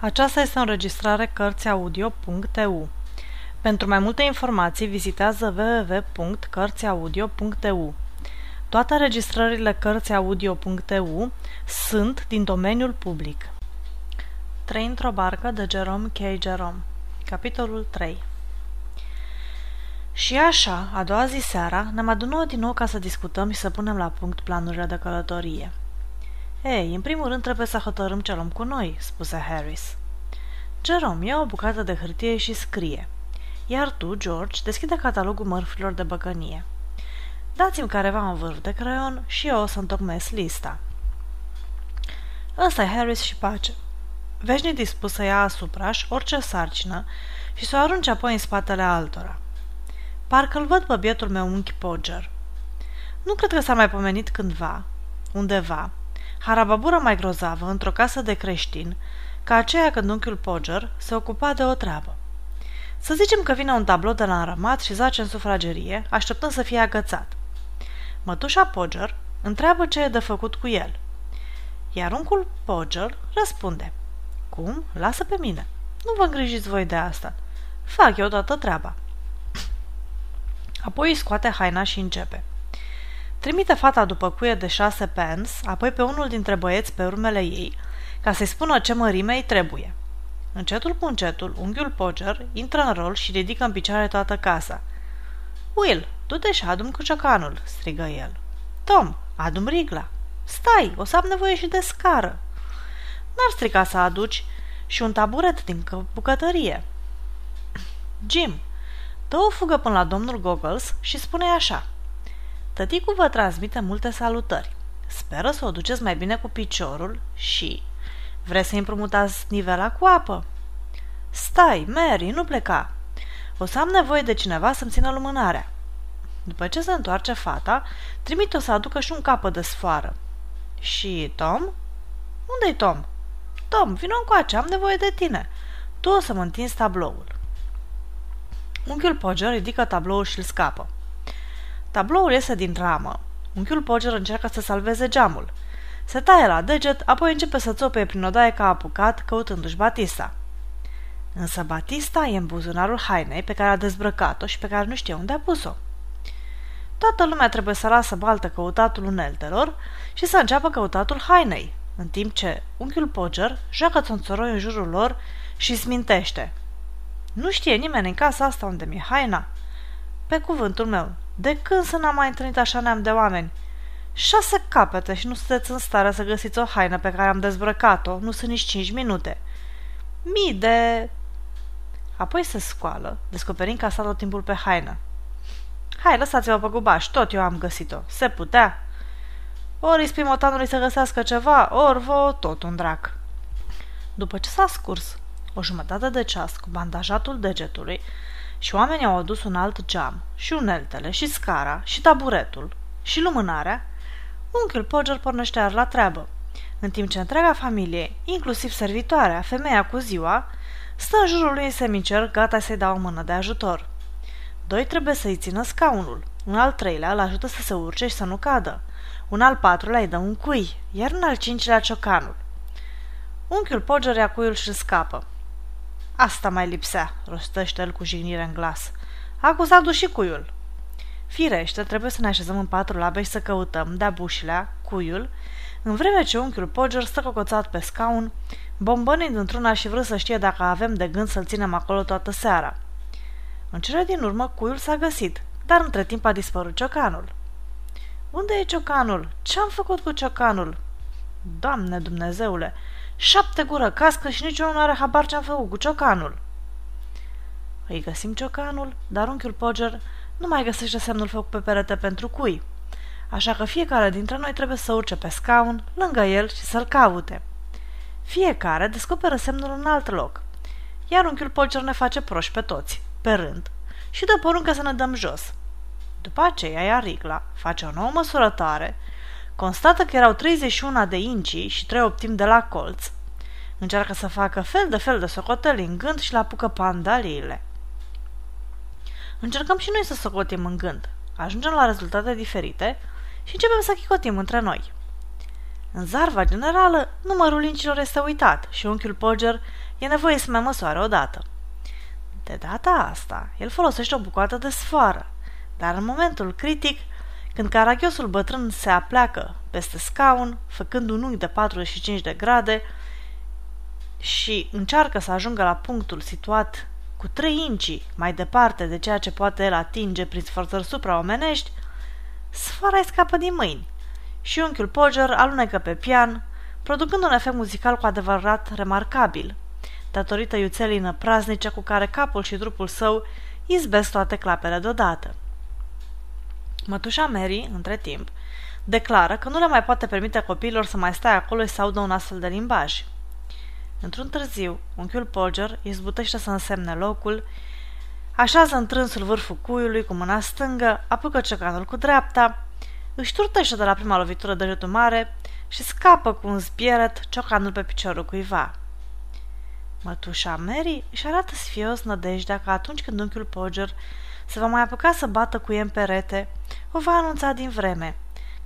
Aceasta este o înregistrare Cărțiaudio.eu. Pentru mai multe informații, vizitează www.cărțiaudio.eu. Toate înregistrările Cărțiaudio.eu sunt din domeniul public. 3 într-o barcă de Jerome K. Jerome Capitolul 3 Și așa, a doua zi seara, ne-am adunat din nou ca să discutăm și să punem la punct planurile de călătorie. Ei, în primul rând trebuie să hotărâm ce luăm cu noi, spuse Harris. Jerome ia o bucată de hârtie și scrie. Iar tu, George, deschide catalogul mărfurilor de băcănie. Dați-mi careva un vârf de creion și eu o să întocmesc lista. Ăsta e Harris și pace. Veșnic dispus să ia asupraș orice sarcină și să o arunce apoi în spatele altora. Parcă-l văd pe bietul meu unchi Podger. Nu cred că s-a mai pomenit cândva, undeva, harababură mai grozavă într-o casă de creștin, ca aceea când unchiul Podger se ocupa de o treabă. Să zicem că vine un tablou de la înrămat și zace în sufragerie, așteptând să fie agățat. Mătușa Podger întreabă ce e de făcut cu el. Iar uncul Podger răspunde. Cum? Lasă pe mine. Nu vă îngrijiți voi de asta. Fac eu toată treaba. Apoi îi scoate haina și începe. Trimite fata după cuie de șase pens, apoi pe unul dintre băieți pe urmele ei, ca să-i spună ce mărime îi trebuie. Încetul cu încetul, unghiul Poger intră în rol și ridică în picioare toată casa. Will, du-te și adum cu ciocanul, strigă el. Tom, adum rigla. Stai, o să am nevoie și de scară. N-ar strica să aduci și un taburet din bucătărie. Jim, dă o fugă până la domnul Goggles și spune așa. Tăticul vă transmite multe salutări. Speră să o duceți mai bine cu piciorul și... Vreți să-i împrumutați nivela cu apă? Stai, Mary, nu pleca. O să am nevoie de cineva să-mi țină lumânarea. După ce se întoarce fata, trimite-o să aducă și un capă de sfoară. Și Tom? Unde-i Tom? Tom, vină încoace, am nevoie de tine. Tu o să mă întinzi tabloul. Unchiul Podger ridică tabloul și îl scapă. Tabloul iese din ramă. Unchiul Podger încearcă să salveze geamul. Se taie la deget, apoi începe să țope prin odaie ca apucat, căutându-și Batista. Însă Batista e în buzunarul hainei pe care a dezbrăcat-o și pe care nu știe unde a pus-o. Toată lumea trebuie să lasă baltă căutatul uneltelor și să înceapă căutatul hainei, în timp ce unchiul Podger joacă țonțoroi în jurul lor și smintește. Nu știe nimeni în casa asta unde mi-e haina. Pe cuvântul meu, de când să n-am mai întâlnit așa neam de oameni? Șase capete și nu sunteți în stare să găsiți o haină pe care am dezbrăcat-o, nu sunt nici cinci minute. Mii de... Apoi se scoală, descoperind că a stat tot timpul pe haină. Hai, lăsați-mă pe gubaș, tot eu am găsit-o. Se putea. Ori îi spui motanului să găsească ceva, ori vă tot un drac. După ce s-a scurs o jumătate de ceas cu bandajatul degetului și oamenii au adus un alt geam, și uneltele, și scara, și taburetul, și lumânarea, unchiul Podger pornește ar la treabă, în timp ce întreaga familie, inclusiv servitoarea, femeia cu ziua, stă în jurul lui semicer gata să-i dea o mână de ajutor. Doi trebuie să-i țină scaunul, un al treilea îl ajută să se urce și să nu cadă, un al patrulea îi dă un cui, iar un al cincilea ciocanul. Unchiul Podger ia cuiul și scapă. Asta mai lipsea, rostește el cu jignire în glas. A acuzat și cuiul. Firește, trebuie să ne așezăm în patru labe și să căutăm, de-a bușilea, cuiul, în vreme ce unchiul Podger stă cocoțat pe scaun, bombănind într-una și vrând să știe dacă avem de gând să-l ținem acolo toată seara. În cele din urmă, cuiul s-a găsit, dar între timp a dispărut ciocanul. Unde e ciocanul? Ce-am făcut cu ciocanul? Doamne Dumnezeule! Șapte gură cască și niciunul nu are habar ce-am făcut cu ciocanul. Îi găsim ciocanul, dar unchiul Podger nu mai găsește semnul făcut pe perete pentru cui. Așa că fiecare dintre noi trebuie să urce pe scaun, lângă el și să-l caute. Fiecare descoperă semnul în alt loc, iar unchiul Podger ne face proști pe toți, pe rând, și dă poruncă să ne dăm jos. După aceea, ea Rigla face o nouă măsurătoare, constată că erau 31 de inci și 3 optimi de la colț, încearcă să facă fel de fel de socoteli în gând și la apucă pandaliile. Încercăm și noi să socotim în gând, ajungem la rezultate diferite și începem să chicotim între noi. În zarva generală, numărul incilor este uitat și unchiul Poger e nevoie să mai măsoare odată. De data asta, el folosește o bucată de sfoară, dar în momentul critic, când caragiosul bătrân se apleacă peste scaun, făcând un unghi de 45 de grade și încearcă să ajungă la punctul situat cu 3 inci mai departe de ceea ce poate el atinge prin sforțări supraomenești, sfoara scapă din mâini și unchiul Poger alunecă pe pian, producând un efect muzical cu adevărat remarcabil, datorită iuțelii năpraznice cu care capul și trupul său izbesc toate clapele deodată. Mătușa Mary, între timp, declară că nu le mai poate permite copiilor să mai stai acolo și să audă un astfel de limbaj. Într-un târziu, unchiul Polger izbutește să însemne locul, așează întrânsul vârful cuiului cu mâna stângă, apucă cecanul cu dreapta, își turtește de la prima lovitură de jetul mare și scapă cu un zbieret ciocanul pe piciorul cuiva. Mătușa Mary își arată sfios nădejdea că atunci când unchiul Poger se va mai apuca să bată cu ei în perete, o va anunța din vreme,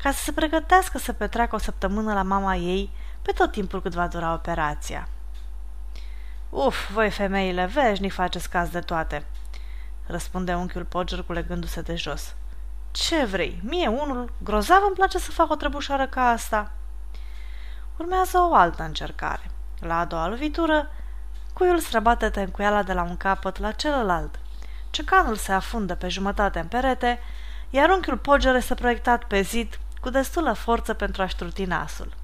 ca să se pregătească să petreacă o săptămână la mama ei pe tot timpul cât va dura operația. Uf, voi femeile veșnic faceți caz de toate, răspunde unchiul Podger culegându-se de jos. Ce vrei? Mie unul grozav îmi place să fac o trebușoară ca asta. Urmează o altă încercare. La a doua lovitură, cuiul străbate tencuiala de la un capăt la celălalt. Cecanul se afundă pe jumătate în perete, iar unchiul Podger este proiectat pe zid cu destulă forță pentru a-și ștruti nasul.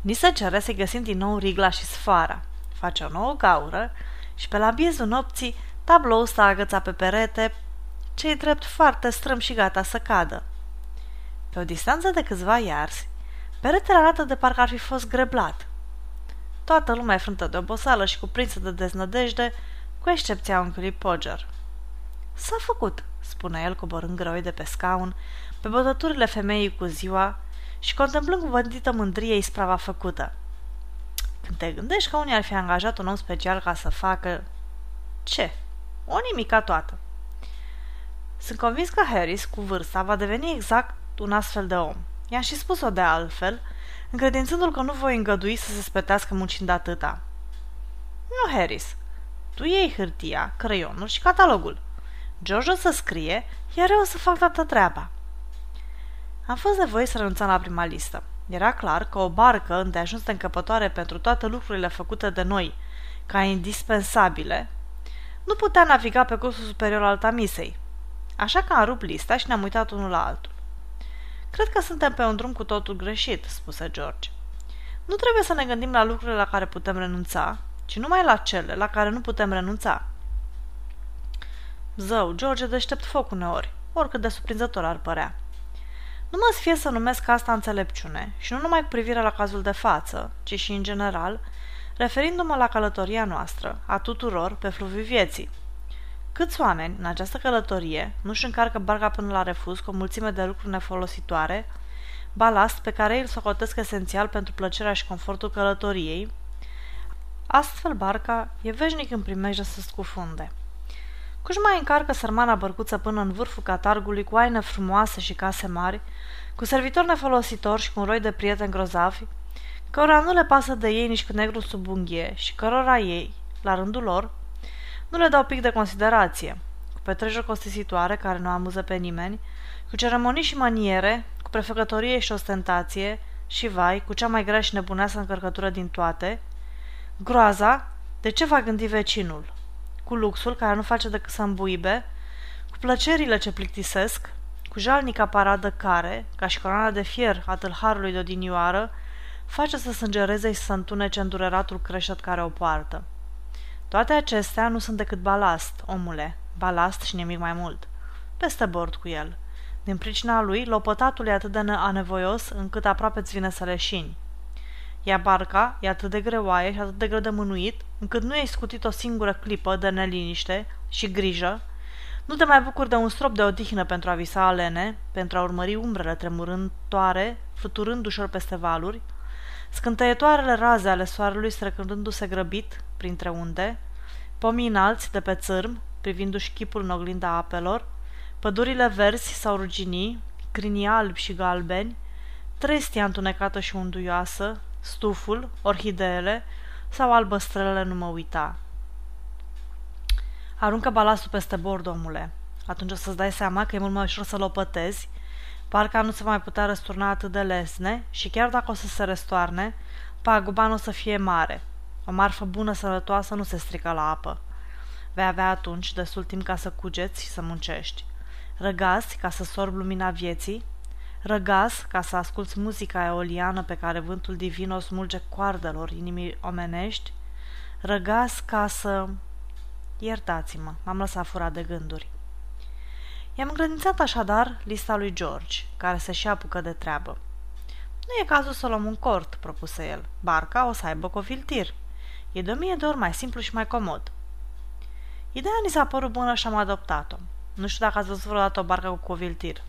Ni se cere să găsim din nou rigla și sfara. Face o nouă gaură și pe la biezul nopții tabloul stă agățat pe perete, cei drept foarte strâm și gata să cadă. Pe o distanță de câțiva iarzi, peretele arată de parcă ar fi fost greblat. Toată lumea e frântă de obosală și cuprinsă de deznădejde, cu excepția unchiului Poger. S-a făcut, spune el coborând grăoi de pe scaun, pe bătăturile femeii cu ziua și contemplând cu vândită mândrie isprava făcută. Când te gândești că unii ar fi angajat un om special ca să facă... Ce? O nimica toată. Sunt convins că Harris, cu vârsta, va deveni exact un astfel de om. I-am și spus-o de altfel, încredințându-l că nu voi îngădui să se spetească muncind atâta. Nu, Harris. Tu iei hârtia, creionul și catalogul. George o să scrie, iar eu o să fac toată treaba. Am fost nevoit să renunțăm la prima listă. Era clar că o barcă îndeajuns de încăpătoare pentru toate lucrurile făcute de noi, ca indispensabile, nu putea naviga pe cursul superior al Tamisei. Așa că am rupt lista și ne-am uitat unul la altul. Cred că suntem pe un drum cu totul greșit, spuse George. Nu trebuie să ne gândim la lucrurile la care putem renunța, ci numai la cele la care nu putem renunța. Zău, George deștept foc uneori, oricât de surprinzător ar părea. Nu mă fie să numesc asta înțelepciune, și nu numai cu privire la cazul de față, ci și în general, referindu-mă la călătoria noastră, a tuturor, pe fluviul vieții. Câți oameni, în această călătorie, nu-și încarcă barca până la refuz cu o mulțime de lucruri nefolositoare, balast pe care îl socotesc esențial pentru plăcerea și confortul călătoriei, astfel barca e veșnic în primejde să scufunde. Cuși mai încarcă sărmana bărcuță până în vârful catargului cu aine frumoase și case mari, cu servitori nefolositori și cu un roi de prieteni grozavi, cărora nu le pasă de ei nici cu negru sub unghie și cărora ei, la rândul lor, nu le dau pic de considerație, cu petreceri costisitoare care nu amuză pe nimeni, cu ceremonii și maniere, cu prefăcătorie și ostentație, și vai, cu cea mai grea și nebuneasă încărcătură din toate, groaza, de ce va gândi vecinul? Cu luxul care nu face decât să îmbuibe, cu plăcerile ce plictisesc, cu jalnica paradă care, ca și coroana de fier a tâlharului de odinioară, face să sângereze și să întunece îndureratul creștet care o poartă. Toate acestea nu sunt decât balast, omule, balast și nimic mai mult. Peste bord cu el. Din pricina lui, lopătatul e atât de anevoios încât aproape îți vine să leșini. Iar barca e atât de greoaie și atât de greu de mânuit, încât nu ai scutit o singură clipă de neliniște și grijă, nu te mai bucuri de un strop de odihnă pentru a visa alene, pentru a urmări umbrele tremurândoare, fluturând ușor peste valuri, scânteietoarele raze ale soarelui strecându-se grăbit printre unde, pomii înalți de pe țârm, privindu-și chipul în oglinda apelor, pădurile verzi sau ruginii, crinii albi și galbeni, trestia întunecată și unduioasă, stuful, orhideele sau albăstrele nu mă uita. Aruncă balastul peste bord, omule. Atunci o să-ți dai seama că e mult mai ușor să-l opătezi, parcă nu se mai putea răsturna atât de lesne și chiar dacă o să se răstoarne, paguba nu o să fie mare. O marfă bună, sănătoasă, nu se strică la apă. Vei avea atunci destul timp ca să cugeți și să muncești. Răgazi ca să sorbi lumina vieții, răgaz ca să asculți muzica eoliană pe care vântul divin o smulge coardelor inimii omenești, răgaz ca să... Iertați-mă, m-am lăsat furat de gânduri. I-am îngrădințat așadar lista lui George, care se și apucă de treabă. Nu e cazul să luăm un cort, propuse el. Barca o să aibă cofiltir. E de o mie de ori mai simplu și mai comod. Ideea ni s-a părut bună și am adoptat-o. Nu știu dacă ați văzut vreodată o barcă cu coviltir.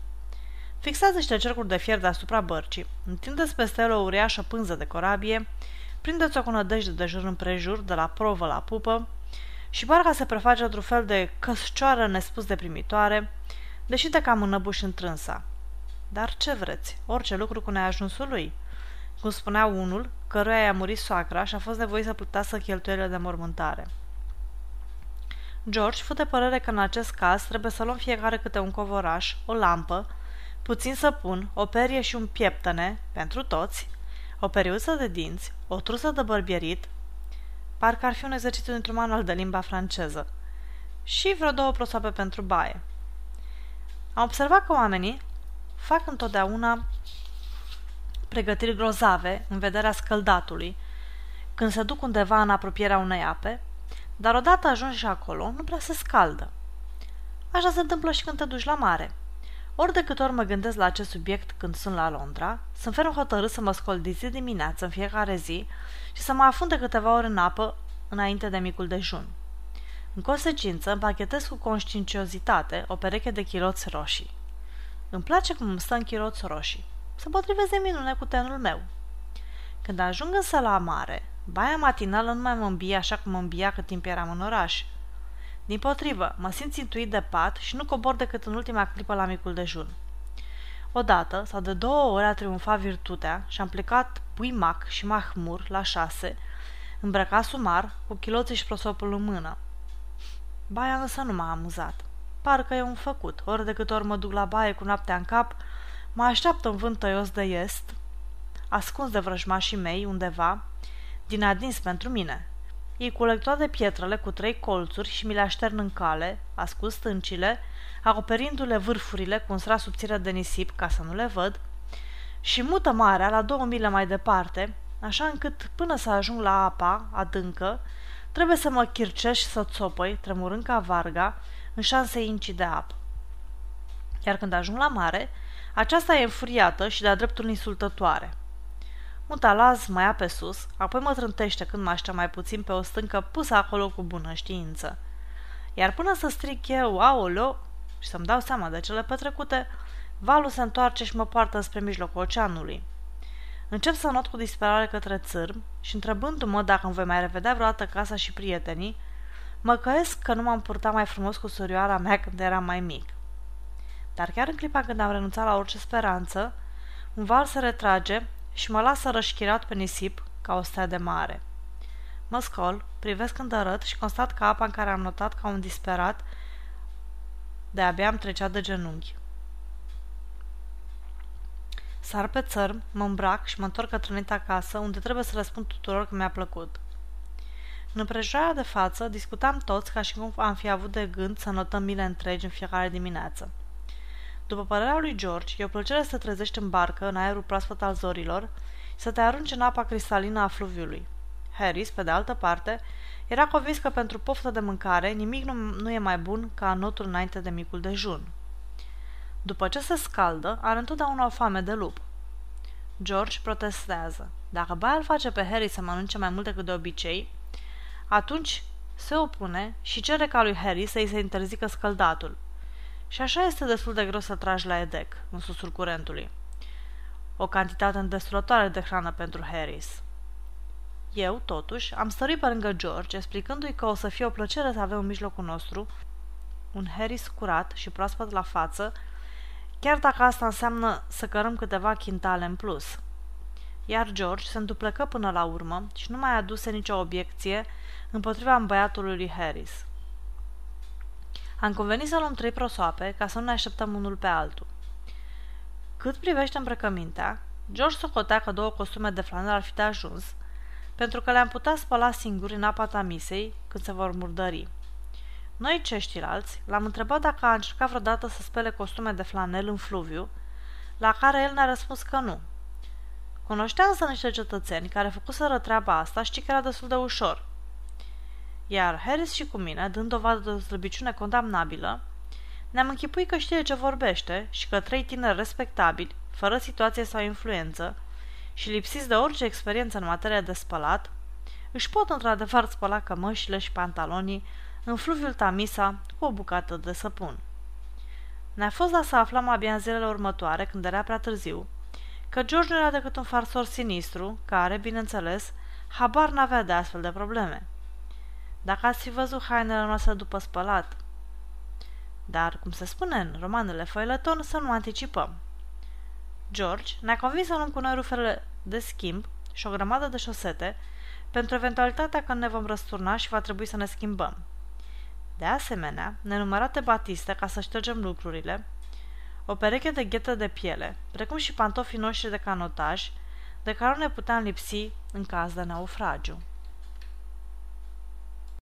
Fixați niște cercuri de fier deasupra bărcii, întindeți peste el o uriașă pânză de corabie, prindeți-o cu nădejde de jur împrejur, de la provă la pupă, și barca se preface într-un fel de căscioară nespus de primitoare, deși de cam înăbuși întrânsa. Dar ce vreți? Orice lucru cu neajunsul lui. Cum spunea unul, căruia i-a murit soacra și a fost nevoit să plătească cheltuielile de mormântare. George fu de părere că în acest caz trebuie să luăm fiecare câte un covoraș, o lampă, puțin săpun, o perie și un pieptăne, pentru toți, o periuță de dinți, o trusă de bărbierit, parcă ar fi un exercițiu dintr-un manual de limba franceză, și vreo două prosoape pentru baie. Am observat că oamenii fac întotdeauna pregătiri grozave în vederea scăldatului, când se duc undeva în apropierea unei ape, dar odată ajungi acolo, nu prea se scaldă. Așa se întâmplă și când te duci la mare. Ori de câte ori mă gândesc la acest subiect când sunt la Londra, sunt ferm hotărât să mă scol de zi dimineață în fiecare zi și să mă afund de câteva ore în apă înainte de micul dejun. În consecință, împachetez cu conștiinciozitate o pereche de chiroți roșii. Îmi place cum îmi stă în chiroți roșii. Se potriveze minune cu tenul meu. Când ajung însă la mare, baia matinală nu mai mă îmbie așa cum mă îmbia cât timp eram în oraș. Din potrivă, mă simt intuit de pat și nu cobor decât în ultima clipă la micul dejun. Odată sau de două ori a triumfat virtutea și am plecat buimac și mahmur la șase, îmbrăcat sumar, cu chiloții și prosopul în mână. Baia însă nu m-a amuzat. Parcă e un făcut, ori de câte ori mă duc la baie cu noaptea în cap, mă așteaptă un vânt tăios de est, ascuns de vrăjmașii mei undeva, din adins pentru mine. Ei culeg toate pietrele cu trei colțuri și mi le aștern în cale, ascult stâncile, acoperindu-le vârfurile cu un strat subțire de nisip ca să nu le văd, și mută marea la două mile mai departe, așa încât până să ajung la apa adâncă, trebuie să mă chircești și să țopăi, tremurând ca varga, în șanse inci de apă. Iar când ajung la mare, aceasta e înfuriată și de-a dreptul insultătoare. Un talaz mai ia pe sus, apoi mă trântește când mă aștea mai puțin pe o stâncă pusă acolo cu bună știință. Iar până să stric eu, aoleo, și să-mi dau seama de cele petrecute, valul se întoarce și mă poartă spre mijlocul oceanului. Încep să not cu disperare către țârm și întrebându-mă dacă îmi voi mai revedea vreodată casa și prietenii, mă căiesc că nu m-am purtat mai frumos cu surioara mea când eram mai mic. Dar chiar în clipa când am renunțat la orice speranță, un val se retrage și mă lasă rășchirat pe nisip ca o stea de mare. Mă scol, privesc îndărât și constat că apa în care am notat ca un disperat de-abia am trecea de genunchi. Sar pe țărm, mă îmbrac și mă întorc către acasă, unde trebuie să răspund tuturor că mi-a plăcut. În împrejurarea de față, discutam toți ca și cum am fi avut de gând să notăm mile întregi în fiecare dimineață. După părerea lui George, e o plăcere să te trezești în barcă, în aerul proaspăt al zorilor, și să te arunci în apa cristalină a fluviului. Harris, pe de altă parte, era convins că pentru poftă de mâncare nimic nu, nu e mai bun ca notul înainte de micul dejun. După ce se scaldă, are întotdeauna o foame de lup. George protestează. Dacă baia îl face pe Harry să mănânce mai mult decât de obicei, atunci se opune și cere ca lui Harry să-i se interzică scăldatul. Și așa este destul de greu să tragi la edec, în susul curentului. O cantitate îndestulătoare de hrană pentru Harris. Eu, totuși, am stărit pe lângă George, explicându-i că o să fie o plăcere să avem în mijlocul nostru un Harris curat și proaspăt la față, chiar dacă asta înseamnă să cărăm câteva chintale în plus. Iar George se înduplecă până la urmă și nu mai aduse nicio obiecție împotriva băiatului lui Harris. Am convenit să luăm trei prosoape ca să nu ne așteptăm unul pe altul. Cât privește îmbrăcămintea, George socotea că două costume de flanel ar fi de ajuns, pentru că le-am putea spăla singuri în apa tamisei când se vor murdări. Noi, ceștilalți, l-am întrebat dacă a încercat vreodată să spele costume de flanel în fluviu, la care el ne-a răspuns că nu. Cunoștea însă niște cetățeni care făcuseră treaba asta și că era destul de ușor. Iar Harris și cu mine, dând dovadă de o slăbiciune condamnabilă, ne-am închipuit că știe ce vorbește și că trei tineri respectabili, fără situație sau influență, și lipsiți de orice experiență în materie de spălat, își pot într-adevăr spăla cămășile și pantalonii în fluviul Tamisa cu o bucată de săpun. Ne-a fost dat să aflăm abia în zilele următoare, când era prea târziu, că George nu era decât un farsor sinistru, care, bineînțeles, habar n-avea de astfel de probleme. Dacă ați fi văzut hainele noastre după spălat. Dar, cum se spune în romanele Foileton, să nu anticipăm. George ne-a convins să luăm cu noi rufele de schimb și o grămadă de șosete pentru eventualitatea că ne vom răsturna și va trebui să ne schimbăm. De asemenea, nenumărate batiste ca să ștergem lucrurile, o pereche de ghetă de piele, precum și pantofii noștri de canotaj, de care nu ne puteam lipsi în caz de naufragiu.